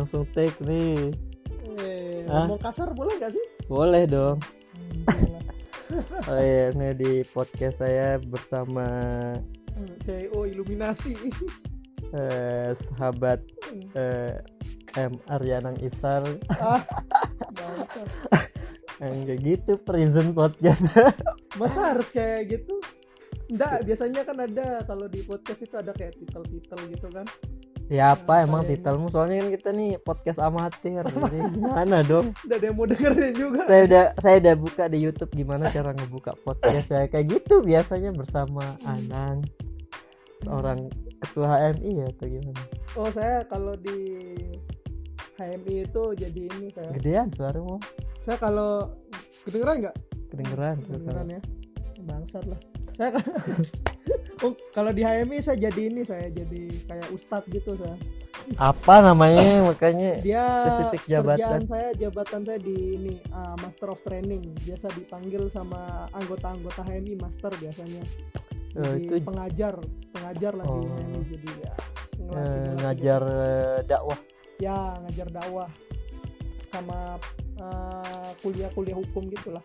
langsung take nih Eh, ngomong kasar boleh gak sih? boleh dong Boleh. oh iya ini di podcast saya bersama Hmm, CEO Iluminasi. eh, sahabat eh, M Aryanang Isar ah, kayak gitu prison podcast Masa harus kayak gitu? Enggak, biasanya kan ada kalau di podcast itu ada kayak titel-titel gitu kan. Ya apa emang titelmu soalnya kan kita nih podcast amatir jadi gimana dong Udah ada yang mau dengerin juga. saya udah saya udah buka di YouTube gimana cara ngebuka podcast saya kayak gitu biasanya bersama Anang seorang ketua HMI ya atau gimana Oh, saya kalau di HMI itu jadi ini saya. gedean suaramu Saya kalau kedengeran nggak? kedengeran tuh Kedengeran ya. Bangsat lah. Saya Oh, kalau di HMI saya jadi ini saya jadi kayak ustadz gitu saya. apa namanya makanya Dia spesifik jabatan saya jabatan saya di ini uh, Master of Training. Biasa dipanggil sama anggota-anggota HMI Master biasanya. Oh, itu pengajar, pengajar lah di Oh. HMI jadi ya. eh, ngajar eh, dakwah ya ngajar dakwah sama uh, kuliah-kuliah hukum gitulah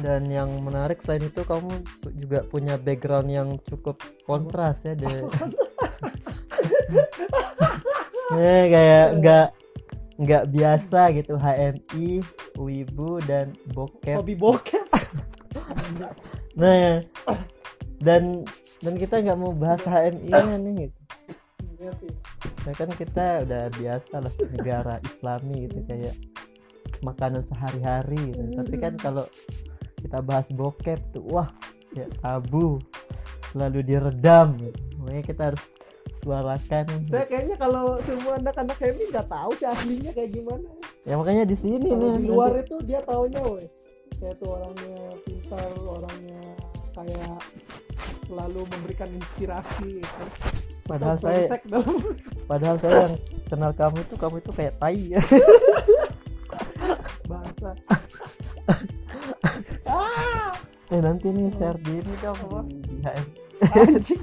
dan yang menarik selain itu kamu juga punya background yang cukup kontras ya deh eh kayak nggak nggak biasa gitu HMI Wibu dan bokep hobi bokep nah ya. dan dan kita nggak mau bahas HMI nya nih gitu. Iya Ya kan kita udah biasa lah negara Islami gitu kayak makanan sehari-hari gitu. Tapi kan kalau kita bahas bokep tuh wah ya tabu selalu diredam. Makanya kita harus suarakan. saya kayaknya kalau semua anak-anak HMI nggak tahu sih aslinya kayak gimana Ya makanya di sini nih. di luar nanti- itu dia taunya wes saya tuh orangnya pintar orangnya kayak selalu memberikan inspirasi gitu. padahal Atau saya padahal saya yang kenal kamu itu kamu itu kayak tai eh nanti nih share di ini dong HM. anjing.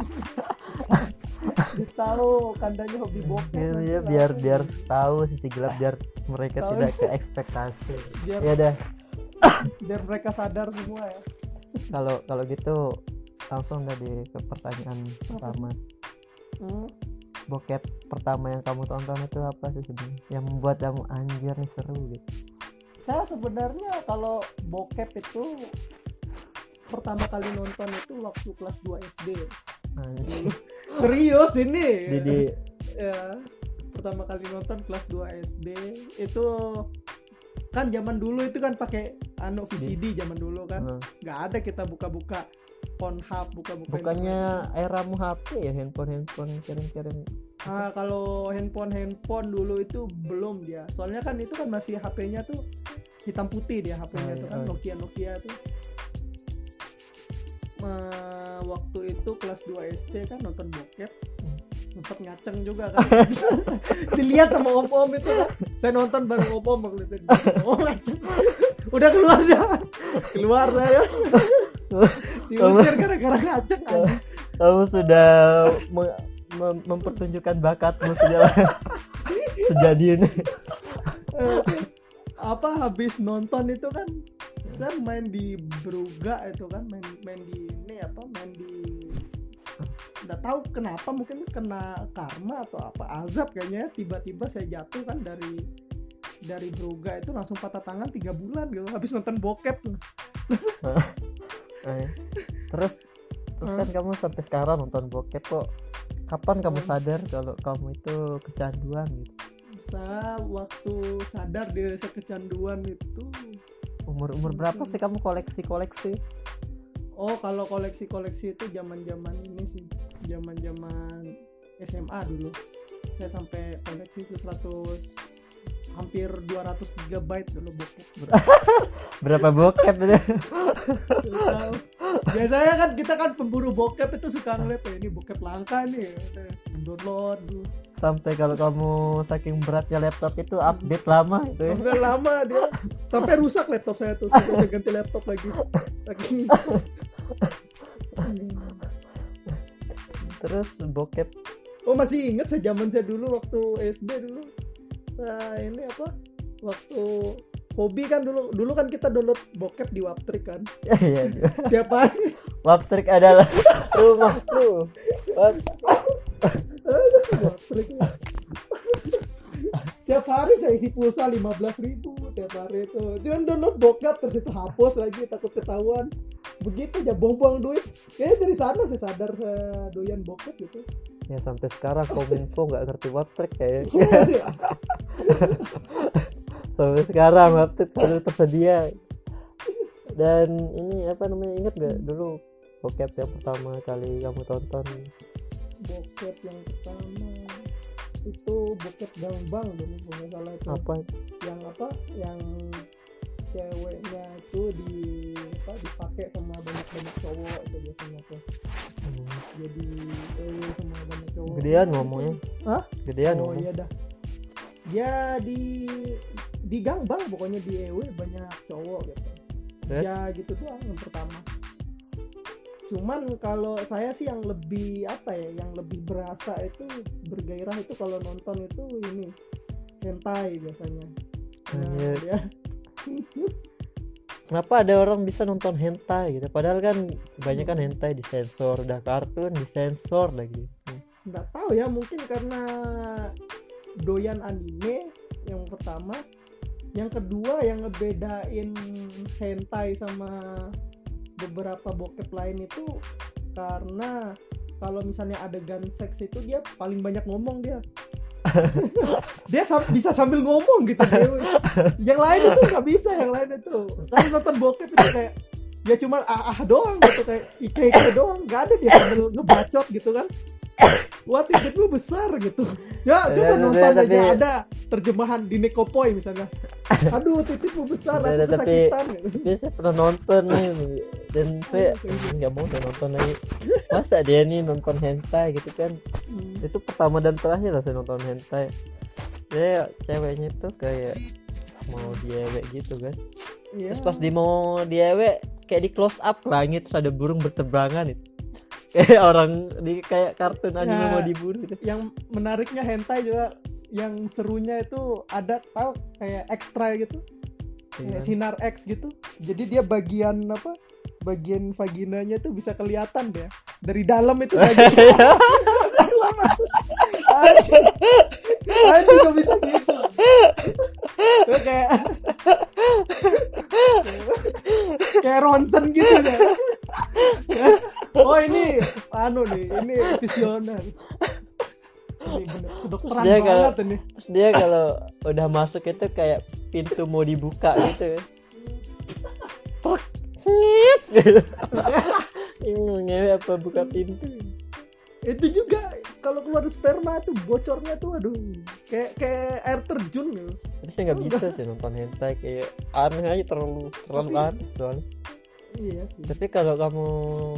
Dia tahu kandanya hobi bokep Biar, nanti ya, biar biar tahu sisi gelap biar mereka Tahu. tidak ke ekspektasi. biar Ya dah. biar mereka sadar semua ya. Kalau kalau gitu langsung dari ke pertanyaan pertama. Hmm. bokep pertama yang kamu tonton itu apa sih sebenarnya yang membuat kamu anjir nih seru gitu. Saya sebenarnya kalau bokep itu pertama kali nonton itu waktu kelas 2 SD Anjir. serius ini di, di ya pertama kali nonton kelas 2 SD itu kan zaman dulu itu kan pakai anu VCD zaman dulu kan nggak ada kita buka-buka Pornhub buka-buka bukannya eramu HP ya handphone handphone kirim-kirim Ah, kalau handphone handphone dulu itu belum dia. Soalnya kan itu kan masih HP-nya tuh hitam putih dia HP-nya Oh, tuh iya, kan oh. Nokia Nokia tuh. Eh, waktu itu kelas 2 SD kan nonton bokep. Sempet ngaceng juga kan. Dilihat sama om-om itu kan. Saya nonton bareng om-om waktu itu. Oh ngaceng. Udah keluar dah. Keluar saya diusir gara-gara ngaceng anjing. kamu sudah me- mem- mempertunjukkan bakatmu sejak sejak dini. Eh, apa habis nonton itu kan saya main di Bruga itu kan main main di ini apa main di nggak tahu kenapa mungkin kena karma atau apa azab kayaknya tiba-tiba saya jatuh kan dari dari Bruga itu langsung patah tangan tiga bulan gitu habis nonton bokep tuh. Eh, terus terus kan kamu sampai sekarang nonton bokep kok. Kapan kamu Hmm. sadar kalau kamu itu kecanduan gitu? Saya waktu sadar diri saya kecanduan itu umur umur berapa sih kamu koleksi koleksi oh kalau koleksi-koleksi itu zaman-zaman ini sih. Zaman-zaman SMA dulu. Saya sampai koleksi itu 100 hampir 200 GB dulu bokep. Berapa bokep biasanya kan kita kan pemburu bokep itu suka ngeliat "Eh, ini bokep langka nih download dulu sampai kalau kamu saking beratnya laptop itu update lama itu ya. Sampai lama dia. Sampai rusak laptop saya tuh. Sampai saya ganti laptop lagi. Saking- terus bokep. Oh masih inget saya zaman saya dulu waktu SD dulu. Nah, ini apa? Waktu hobi kan dulu. Dulu kan kita download bokep di Waptrik kan. Iya. tiap hari. Waptrik adalah rumahku. Wap- Waptrik tiap hari saya isi pulsa 15.000 ribu tiap hari itu cuman download bokep terus itu hapus lagi takut ketahuan begitu aja buang-buang duit kayaknya dari sana saya sadar saya doyan bokep gitu Ya sampai sekarang Kominfo nggak ngerti Waptrik kayak. sampai sekarang Waptrik selalu tersedia. Dan ini apa namanya ingat gak dulu bokep yang pertama kali kamu tonton? Bokep yang pertama itu bokep gambang dulu kalau nggak salah itu Apa? yang apa yang ceweknya itu di apa dipakai sama banyak banyak cowok itu biasanya tuh Hmm, jadi eh sama banyak cowok Gedean ngomongnya. Hah? Gedean oh ngomong. iya dah dia di di gangbang pokoknya di EW banyak cowok gitu Terus? ya gitu doang yang pertama cuman kalau saya sih yang lebih apa ya yang lebih berasa itu bergairah itu kalau nonton itu ini hentai biasanya nah, dia Kenapa ada orang bisa nonton hentai gitu? Padahal kan banyak kan hentai disensor, udah kartun disensor lagi. nggak tahu ya mungkin karena doyan anime yang pertama yang kedua yang ngebedain hentai sama beberapa bokep lain itu karena kalau misalnya adegan seks itu dia paling banyak ngomong dia. Dia sam- bisa sambil ngomong gitu dia. yang lain itu nggak bisa yang lain itu. Kalau nonton bokep itu kayak ya cuma ah ah doang gitu kayak ike ike doang. Nggak ada dia sambil ngebacot gitu kan. Wah titikmu besar gitu? Ya coba Ya, nonton tapi- aja ada terjemahan di Nekopoi misalnya aduh titikmu besar aku tapi- kesakitan gitu. Tapi saya pernah nonton nih dan saya nggak mau saya nonton lagi. Masa dia nih nonton hentai gitu kan? Hmm. Itu pertama dan terakhir lah saya nonton hentai. Dia ceweknya tuh kayak mau diewek gitu kan. Iya. Terus pas di mau diewek kayak di close up langit terus ada burung berterbangan itu. Kayak orang di kayak kartun anime Ya. mau dibunuh gitu. yang menariknya hentai juga yang serunya itu ada tahu kayak ekstra gitu. Kayak Iya. sinar X gitu. Jadi dia bagian apa? Bagian vaginanya tuh bisa kelihatan deh. Dari dalam itu anjing. Anjing kok bisa gitu? Kayak kayak ronsen gitu deh. Oh ini anu nih ini visioner kedokteran Dia kalau- ini Terus dia kalau udah masuk itu kayak pintu mau dibuka gitu. Tok, ngit. Ini ngewe apa buka pintu? itu juga kalau keluar sperma tuh bocornya tuh aduh kayak kayak air terjun gitu Tapi saya nggak bisa sih nonton hentai kayak aneh aja terlalu terlalu Tapi- aneh soalnya. iya sih Tapi kalau kamu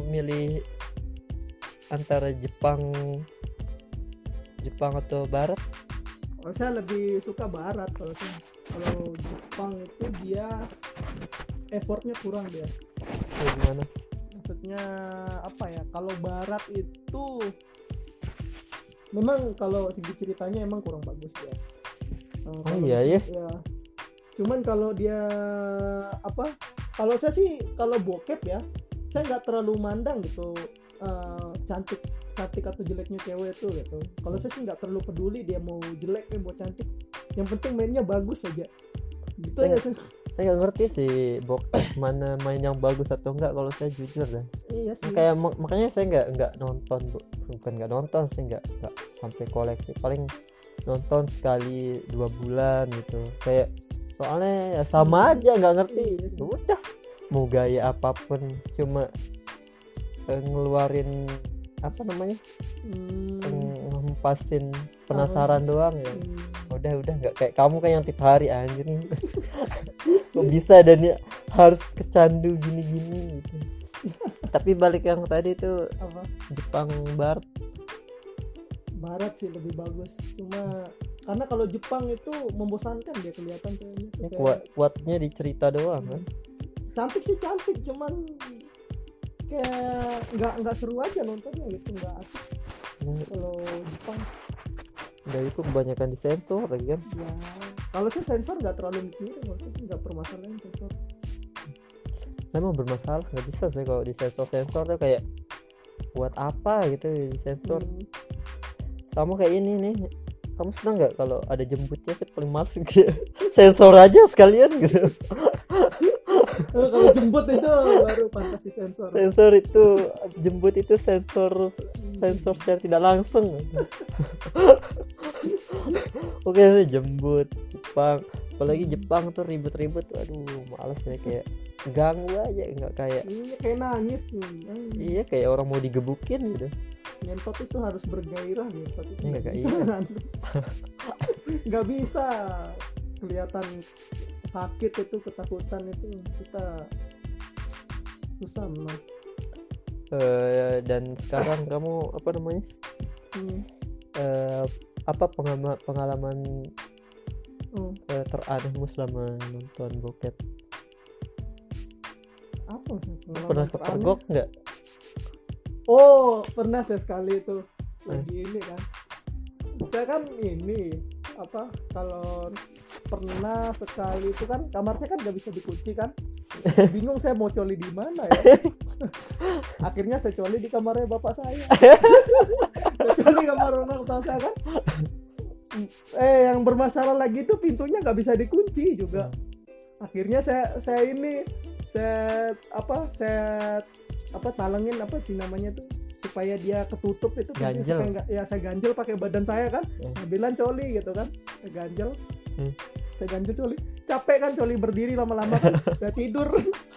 milih antara Jepang Jepang atau Barat, kalau saya lebih suka barat kalau saya kalau Jepang itu dia effortnya kurang dia. Ya gimana? maksudnya apa ya? Kalau barat itu memang kalau segi ceritanya emang kurang bagus ya Oh kalau iya ya. ya. Cuman kalau dia apa? Kalau saya sih kalau bokep ya saya nggak terlalu mandang gitu eh, cantik cantik atau jeleknya cewek itu gitu. Kalau saya sih nggak terlalu peduli dia mau jelek eh, mau cantik. Yang penting mainnya bagus aja. Gitu Saya- ya saya. Saya nggak ngerti sih bok mana main yang bagus atau enggak kalau saya jujur dah. iya sih. Kayak mak- makanya saya nggak nggak nonton bu. Bukan nggak nonton sih nggak nggak sampai koleksi paling nonton sekali dua bulan gitu. Kayak soalnya ya sama aja nggak ngerti. Iya udah mau gaya apa pun cuma eh, ngeluarin apa namanya? Hmm, ngempasin penasaran doang ya. Hmm. udah udah nggak kayak kamu kan yang tiap hari anjir nih kok bisa dan ya harus kecandu gini gini gitu. Tapi balik yang tadi tuh apa? Jepang Barat. Barat sih lebih bagus. Cuma karena kalau Jepang itu membosankan dia kelihatan tuh. Ya, kayak- kuat kuatnya di cerita doang kan? Cantik sih cantik. Cuman kayak nggak nggak seru aja nontonnya gitu nggak asik. Hmm, kalau Jepang. Udah itu kebanyakan disensor lagi kan? Ya kalau saya sensor nggak terlalu mikirin maksudnya nggak permasalahan sensor. Memang bermasalah nggak bisa sih kalau di sensor sensor tuh kayak buat apa gitu di sensor? Hmm. sama kayak ini nih. Kamu senang nggak kalau ada jemputnya sih paling males gitu sensor aja sekalian gitu Eh, kalau jemput itu baru pantas di sensor sensor itu jemput itu sensor sensor secara tidak langsung. Oke sih jemput Jepang. Apalagi Jepang tuh ribet-ribet tuh, aduh males ya kayak ganggu aja nggak kayak iya kayak nangis nih. Iya kayak orang mau digebukin gitu. Ngentot itu harus bergairah ngentot itu. Iya, nggak bisa iya. kan? nggak bisa kelihatan sakit itu ketakutan itu kita susah memang Eh, dan sekarang kamu apa namanya? Hmm. Eh, apa pengalaman pengalaman oh, eh, teranehmu selama nonton bokep? Apa sih pernah teraneh? kepergok nggak? Oh pernah saya sekali itu. Eh. lagi ini kan. Saya kan ini apa kalau pernah sekali itu kan kamar saya kan nggak bisa dikunci kan. Bingung saya mau coli di mana ya. Akhirnya saya coli di kamarnya bapak saya. Saya coli kamar orang tua saya kan. Eh yang bermasalah lagi itu pintunya nggak bisa dikunci juga. Akhirnya saya saya ini saya apa saya apa talengin apa sih namanya tuh supaya dia ketutup itu Ganjel. supaya nggak ya saya ganjel pakai badan saya kan. Hmm. saya bilang coli gitu kan. Saya ganjel. Hmm. saya ganjel coli. Capek kan coli berdiri lama-lama kan. Saya tidur.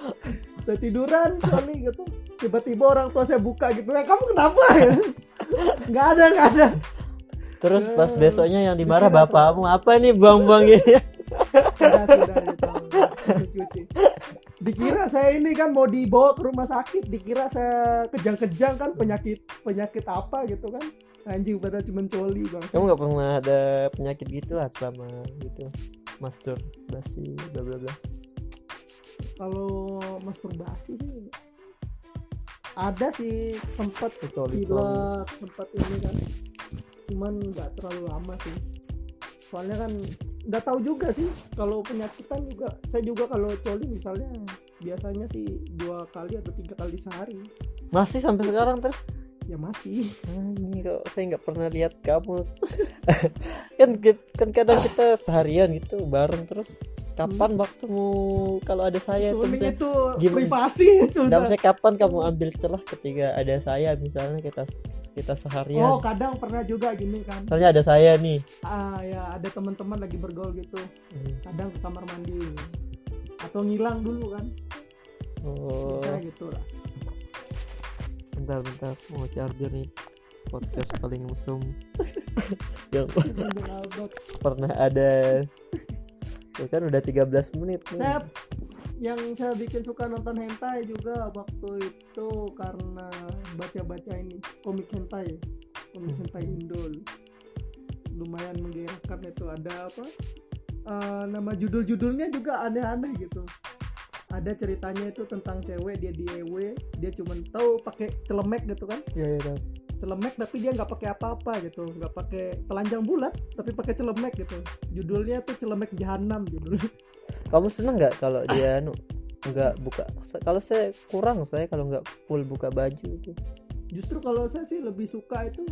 Saya tiduran coli gitu. Tiba-tiba orang tua saya buka gitu. Ya kamu kenapa? Ya nggak ada nggak ada. Terus pas Eh, besoknya yang dimarah bapakmu apa nih buang-buang ini? Sudah sudah gitu. Cuci dikira saya ini kan mau dibawa ke rumah sakit dikira saya kejang-kejang kan penyakit penyakit apa gitu kan. Anjing pada cuma coli bang. Kamu nggak pernah ada penyakit gitu lah selama gitu masturbasi bla bla bla. Kalau masturbasi sih ada sih sempat Coli-coli. pilek sempat ini kan. Cuman nggak terlalu lama sih soalnya kan nggak tahu juga sih. Kalau penyakitan juga saya juga kalau coli misalnya biasanya sih dua kali atau tiga kali sehari. Masih sampai sekarang terus ya masih. Anjing kok saya nggak pernah lihat kamu. Kan kan kadang kita seharian gitu bareng terus. Kapan waktumu kalau ada saya misalnya, itu gimana? privasi itu kapan kamu ambil celah ketika ada saya misalnya kita kita seharian. Oh kadang pernah juga gini kan. Soalnya ada saya nih. Ah ya ada teman-teman lagi bergaul gitu. Hmm. kadang ke kamar mandi. Atau ngilang dulu kan. Oh. Biasanya gitu lah. Bentar bentar. Mau charger nih. Podcast paling mesum yang pernah ada. Tuh kan udah 13 menit nih. saya yang saya bikin suka nonton hentai juga waktu itu karena baca-baca ini. Komik hentai. Komik Hmm. hentai Indo lumayan menggerakkan itu. Ada apa? Eh, nama judul-judulnya juga aneh-aneh gitu. Ada ceritanya itu tentang cewek dia di EW dia cuma tahu pakai celemek gitu kan? Iya, iya, tahu. celemek tapi dia nggak pakai apa-apa gitu. Nggak pakai telanjang bulat tapi pakai celemek gitu. Judulnya tuh celemek jahanam judulnya. Kamu seneng nggak kalau dia nu nggak buka. Kalau saya kurang saya kalau nggak full buka baju itu. Justru kalau saya sih lebih suka itu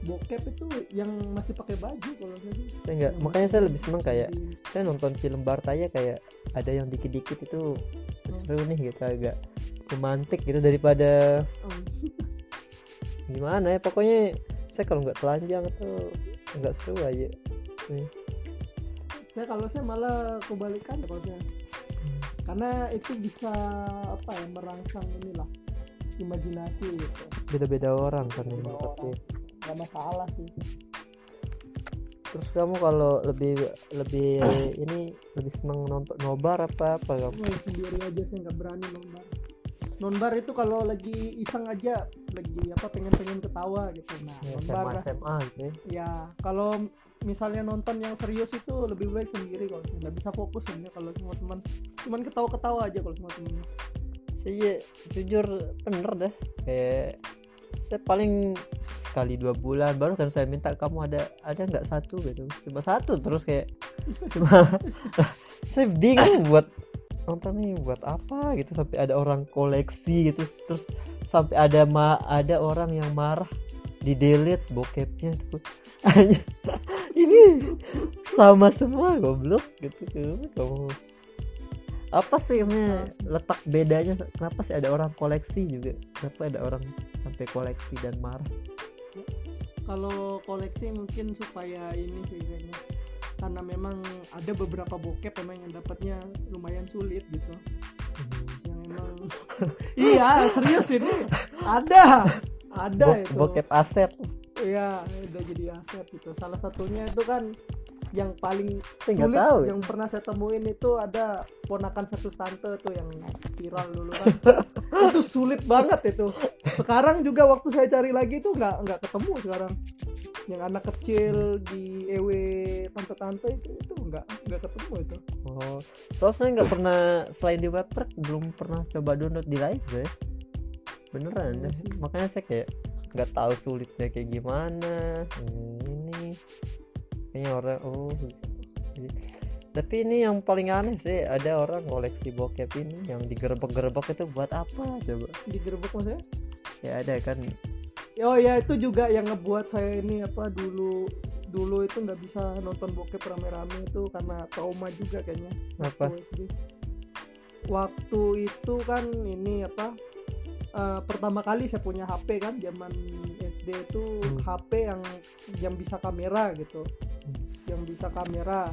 bokep itu yang masih pakai baju kalau saya sih. Saya nggak makanya saya lebih seneng kayak di- saya nonton film Bartaya kayak ada yang dikit-dikit itu seru nih gitu agak romantis gitu daripada oh, gimana ya pokoknya saya kalau nggak telanjang tuh nggak seru aja. Saya kalau saya malah kebalikan kalau saya karena itu bisa apa ya merangsang inilah imajinasi gitu. Beda-beda orang kan Beda nontonnya. nggak masalah sih. Terus kamu kalau lebih lebih ini lebih seneng nonton nobar apa apa kamu? Wah, sendiri aja saya nggak berani nonbar nonbar itu kalau lagi iseng aja lagi apa pengen pengen ketawa gitu. Nah ya, nonbar SMA. SMA gitu ya. Ya kalau misalnya nonton yang serius itu lebih baik sendiri kalau nggak bisa fokus sebenarnya kalau semua teman. Cuman ketawa-ketawa aja kalau semua teman. Saya jujur bener dah. Kayak saya paling sekali dua bulan baru kan saya minta kamu ada ada nggak satu? Gitu. Cuma satu terus kayak cuma saya bingung buat nonton nih buat apa gitu. Sampai ada orang koleksi gitu terus sampai ada ma ada orang yang marah di delete bokepnya tuh ini sama semua goblok. Gitu kamu? Apa sih ini letak bedanya? Kenapa sih ada orang koleksi juga? Kenapa ada orang sampai koleksi dan marah? Kalau koleksi mungkin supaya ini sih kayaknya karena memang ada beberapa bokep memang yang dapatnya lumayan sulit gitu. Hmm. yang memang iya serius ini. Ada. Ada Bo- itu. bokep aset iya udah jadi aset gitu. Salah satunya itu kan yang paling Saya sulit tahu ya. yang pernah saya temuin itu ada ponakan satu tante tuh yang viral dulu kan. Itu sulit banget itu. Sekarang juga waktu saya cari lagi itu nggak nggak ketemu sekarang. Yang anak kecil di ew tante-tante itu itu nggak nggak ketemu itu. Oh soalnya saya nggak pernah selain di webtrack belum pernah coba download di live saya beneran sih. makanya saya kayak nggak tahu sulitnya kayak gimana. Ini kayaknya orang oh tapi ini yang paling aneh sih ada orang koleksi bokep ini yang digerebek-gerebek itu buat apa coba? Digerebek maksudnya? Ya ada kan? Oh ya itu juga yang ngebuat saya ini apa dulu dulu itu nggak bisa nonton bokep rame-rame itu karena trauma juga kayaknya. Apa. Waktu itu kan ini apa eh, pertama kali saya punya HP kan zaman SD itu Hmm. HP yang yang bisa kamera gitu. Hmm. Yang bisa kamera.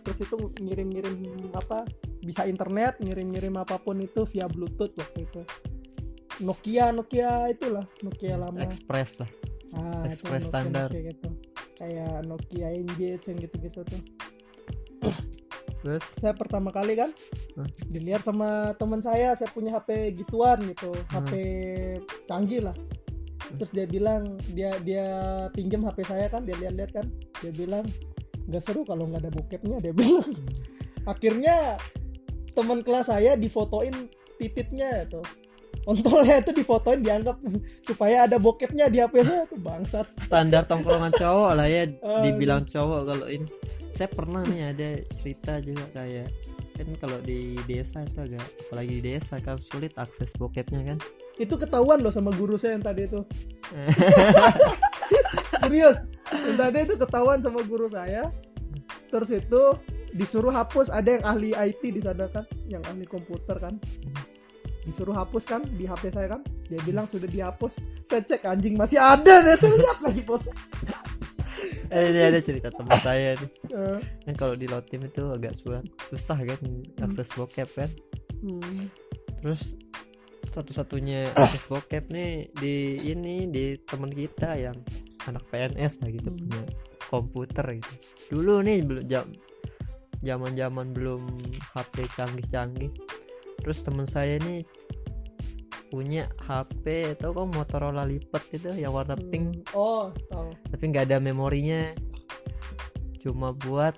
Terus itu ngirim-ngirim apa bisa internet, ngirim-ngirim apa pun itu via Bluetooth waktu itu. Nokia Nokia itulah Nokia lama. express lah Ah, Express Nokia- standar. Nokia gitu. Kayak Nokia Engage yang gitu-gitu tuh. Terus Saya pertama kali kan Hah? dilihat sama teman saya, saya punya HP gituan gitu, Hmm. HP canggih lah. Terus dia bilang dia dia pinjam HP saya kan, dia lihat-lihat kan, dia bilang nggak seru kalau nggak ada bokepnya, dia bilang. Akhirnya teman kelas saya difotoin titiknya itu. Ontolnya itu difotoin dianggap supaya ada bokepnya di HP saya tuh bangsat. standar tongkrongan cowok lah ya Ah, dibilang cowok kalau ini saya pernah nih ada cerita juga kayak kan kalau di desa itu agak apalagi di desa kan sulit akses bokepnya kan. Itu ketahuan loh sama guru saya yang tadi itu. Serius. Yang tadi itu ketahuan sama guru saya. Terus itu disuruh hapus. Ada yang ahli IT di sana kan yang ahli komputer kan. Disuruh hapus kan di HP saya kan. Dia bilang sudah dihapus. Saya cek anjing masih ada deh saya lihat lagi foto ini ada cerita teman saya nih. Eh, kan kalau di lotim itu agak susah susah kan akses bokep kan. Hmm. terus satu-satunya akses bokep nih di ini di teman kita yang anak PNS lah gitu Hmm. punya komputer gitu. Dulu nih belum jam zaman zaman belum HP canggih-canggih. Terus teman saya nih punya HP atau kok Motorola lipat gitu yang warna pink. Oh tahu tapi nggak ada memorinya. Cuma buat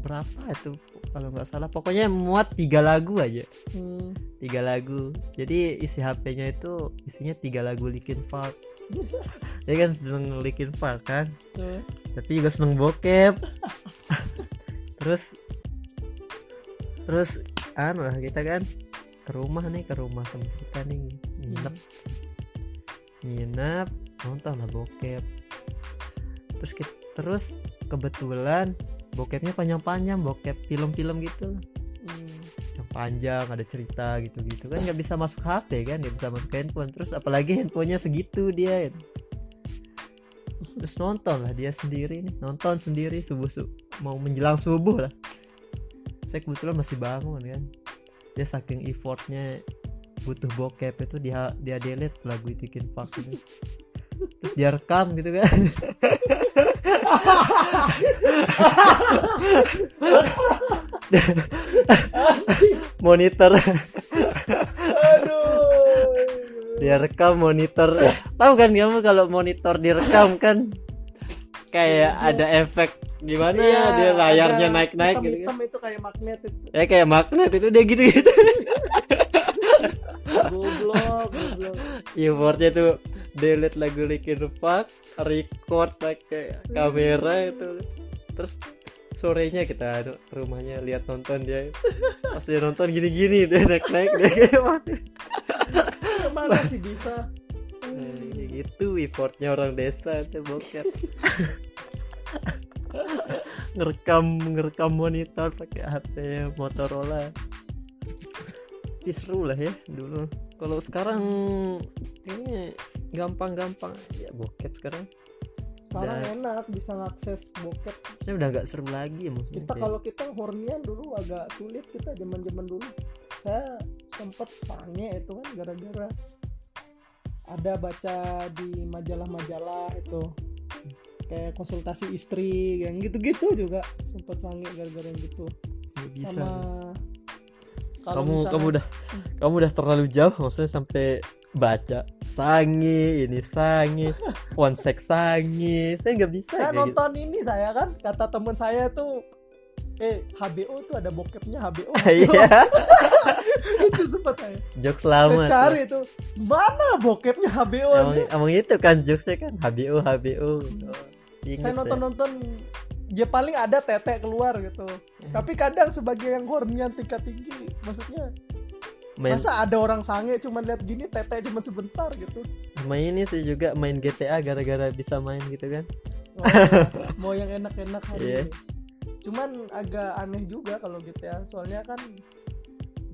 berapa itu kalau nggak salah. Pokoknya muat tiga lagu aja. Hmm. tiga lagu. Jadi isi HP-nya itu isinya tiga lagu Linkin Park. Dia kan seneng Linkin Park kan? Eh, tapi juga seneng bokep. Terus terus anu lah kita kan ke rumah nih ke rumah temen kita nih nginep. Nginep nonton lah bokep. Terus kita, terus kebetulan bokepnya panjang-panjang bokep film-film gitu. Hmm. yang panjang ada cerita gitu-gitu. Kan nggak bisa masuk HP kan nggak bisa masuk handphone. Terus apalagi handphonenya segitu dia. Terus nonton lah dia sendiri nih. Nonton sendiri subuh su mau menjelang subuh lah. Saya kebetulan masih bangun kan dia saking effortnya butuh bokep itu dia dia delete lagu Linkin Park itu. Terus dia rekam gitu kan. Monitor. Dia rekam monitor. Tahu kan kamu kalau monitor direkam kan kayak ada efek gimana Iya, dia layarnya ada naik-naik gitu kan hitam-hitam itu kayak magnet itu ya kayak magnet itu dia gitu gitu goblok goblok Keyboardnya tuh delete lagu Linkin Park, record pakai kamera itu. Terus sorenya kita ke rumahnya lihat nonton dia. Pas dia nonton gini-gini dia naik-naik dia kayak mana. Mana sih bisa? Kayak gitu effortnya orang desa tuh bokep. Ngerekam ngerekam monitor pakai HP Motorola. Tapi seru lah ya dulu. Kalau sekarang ini gampang-gampang ya bokep sekarang. Sekarang Udah. enak bisa ngakses bokep. Saya udah nggak seru lagi ya maksudnya. Kita kalau kita hornian dulu agak sulit kita zaman-zaman dulu. Saya sempet sange itu kan gara-gara ada baca di majalah-majalah itu kayak konsultasi istri yang gitu-gitu juga sempet sange gara-gara yang gitu. Nggak bisa. sama kalau kamu misalnya- kamu udah kamu udah terlalu jauh maksudnya sampai baca sange ini sange fonsek sange. Saya nggak bisa saya gitu. nonton ini saya kan kata teman saya tuh eh HBO tuh ada bokepnya HBO iya. Itu sempat saya. Jokes saya lama tuh. cari itu mana bokepnya HBO emang, emang itu kan jokesnya kan HBO HBO Ingat saya ya. nonton nonton ya paling ada tete keluar gitu. Hmm. tapi kadang sebagai yang hornian tingkat tinggi maksudnya main masa ada orang sange cuma lihat gini tete cuma sebentar gitu? Main ini sih juga main GTA gara-gara bisa main gitu kan. Oh, mau yang enak-enak hari ini. Cuman agak aneh juga kalau GTA soalnya kan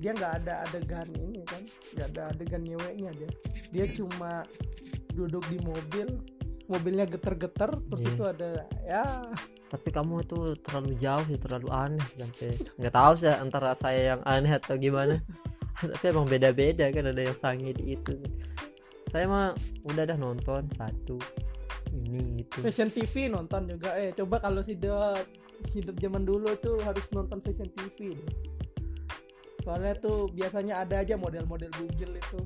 dia nggak ada adegan ini kan nggak ada adegan nyeweknya dia. Dia cuma duduk di mobil mobilnya geter-geter terus Iya. itu ada ya. Tapi kamu itu terlalu jauh sih terlalu aneh sampai nggak tahu sih antara saya yang aneh atau gimana. Tapi emang beda-beda kan ada yang sange di itu. Saya mah udah dah nonton satu ini itu. Fashion TV nonton juga. Eh coba kalau hidup hidup zaman dulu tuh harus nonton Fashion TV soalnya tuh biasanya ada aja model-model bugil itu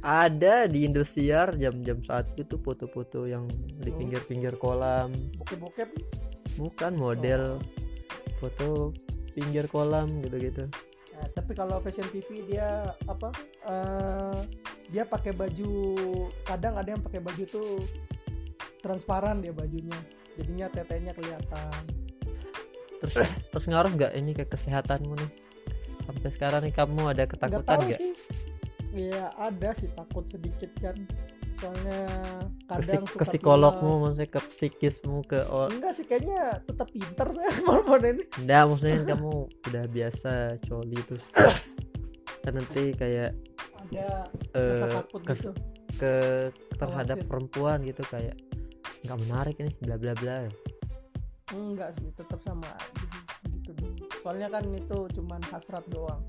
ada di Indosiar jam-jam satu tuh foto-foto yang di Oh. pinggir-pinggir kolam bokep-bokep bukan model foto pinggir kolam gitu-gitu Nah, tapi kalau fashion TV dia apa? eh, dia pakai baju kadang ada yang pakai baju tuh transparan dia bajunya. Jadinya tetenya kelihatan. terus terus ngaruh nggak ini ke kesehatanmu nih sampai sekarang nih kamu ada ketakutan nggak sih. Ya ada sih takut sedikit kan. Soalnya ke, kadang suka ke psikologmu maksudnya ke psikismu ke Enggak sih kayaknya tetap pinter saya malam ini. enggak maksudnya kan kamu udah biasa coli terus kan nanti kayak Ada eh, takut kes- gitu. ke terhadap Khawatir. perempuan gitu kayak nggak menarik nih bla bla bla Enggak sih, tetap sama aja gitu dulu. Soalnya kan itu cuman hasrat doang.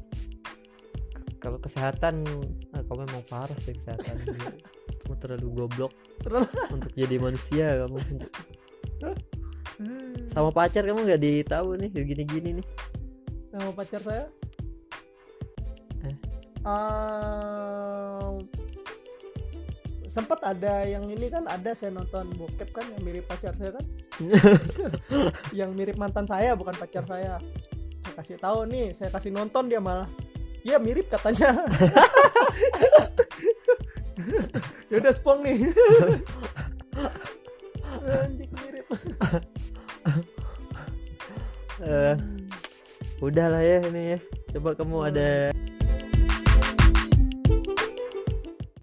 Kalau kesehatan ah, kamu emang parah sih kesehatan. Kamu terlalu goblok untuk jadi manusia kamu. Hmm. sama pacar kamu nggak ditahu nih gini gini nih. Sama pacar saya? Eh. Ehm, sempat ada yang ini kan ada saya nonton bokep kan yang mirip pacar saya kan? Yang mirip mantan saya bukan pacar saya. Saya kasih tahu nih saya kasih nonton dia malah iya mirip katanya. Ya udah spong nih. Anjing mirip. Eh, udahlah ya ini ya. Coba kamu ada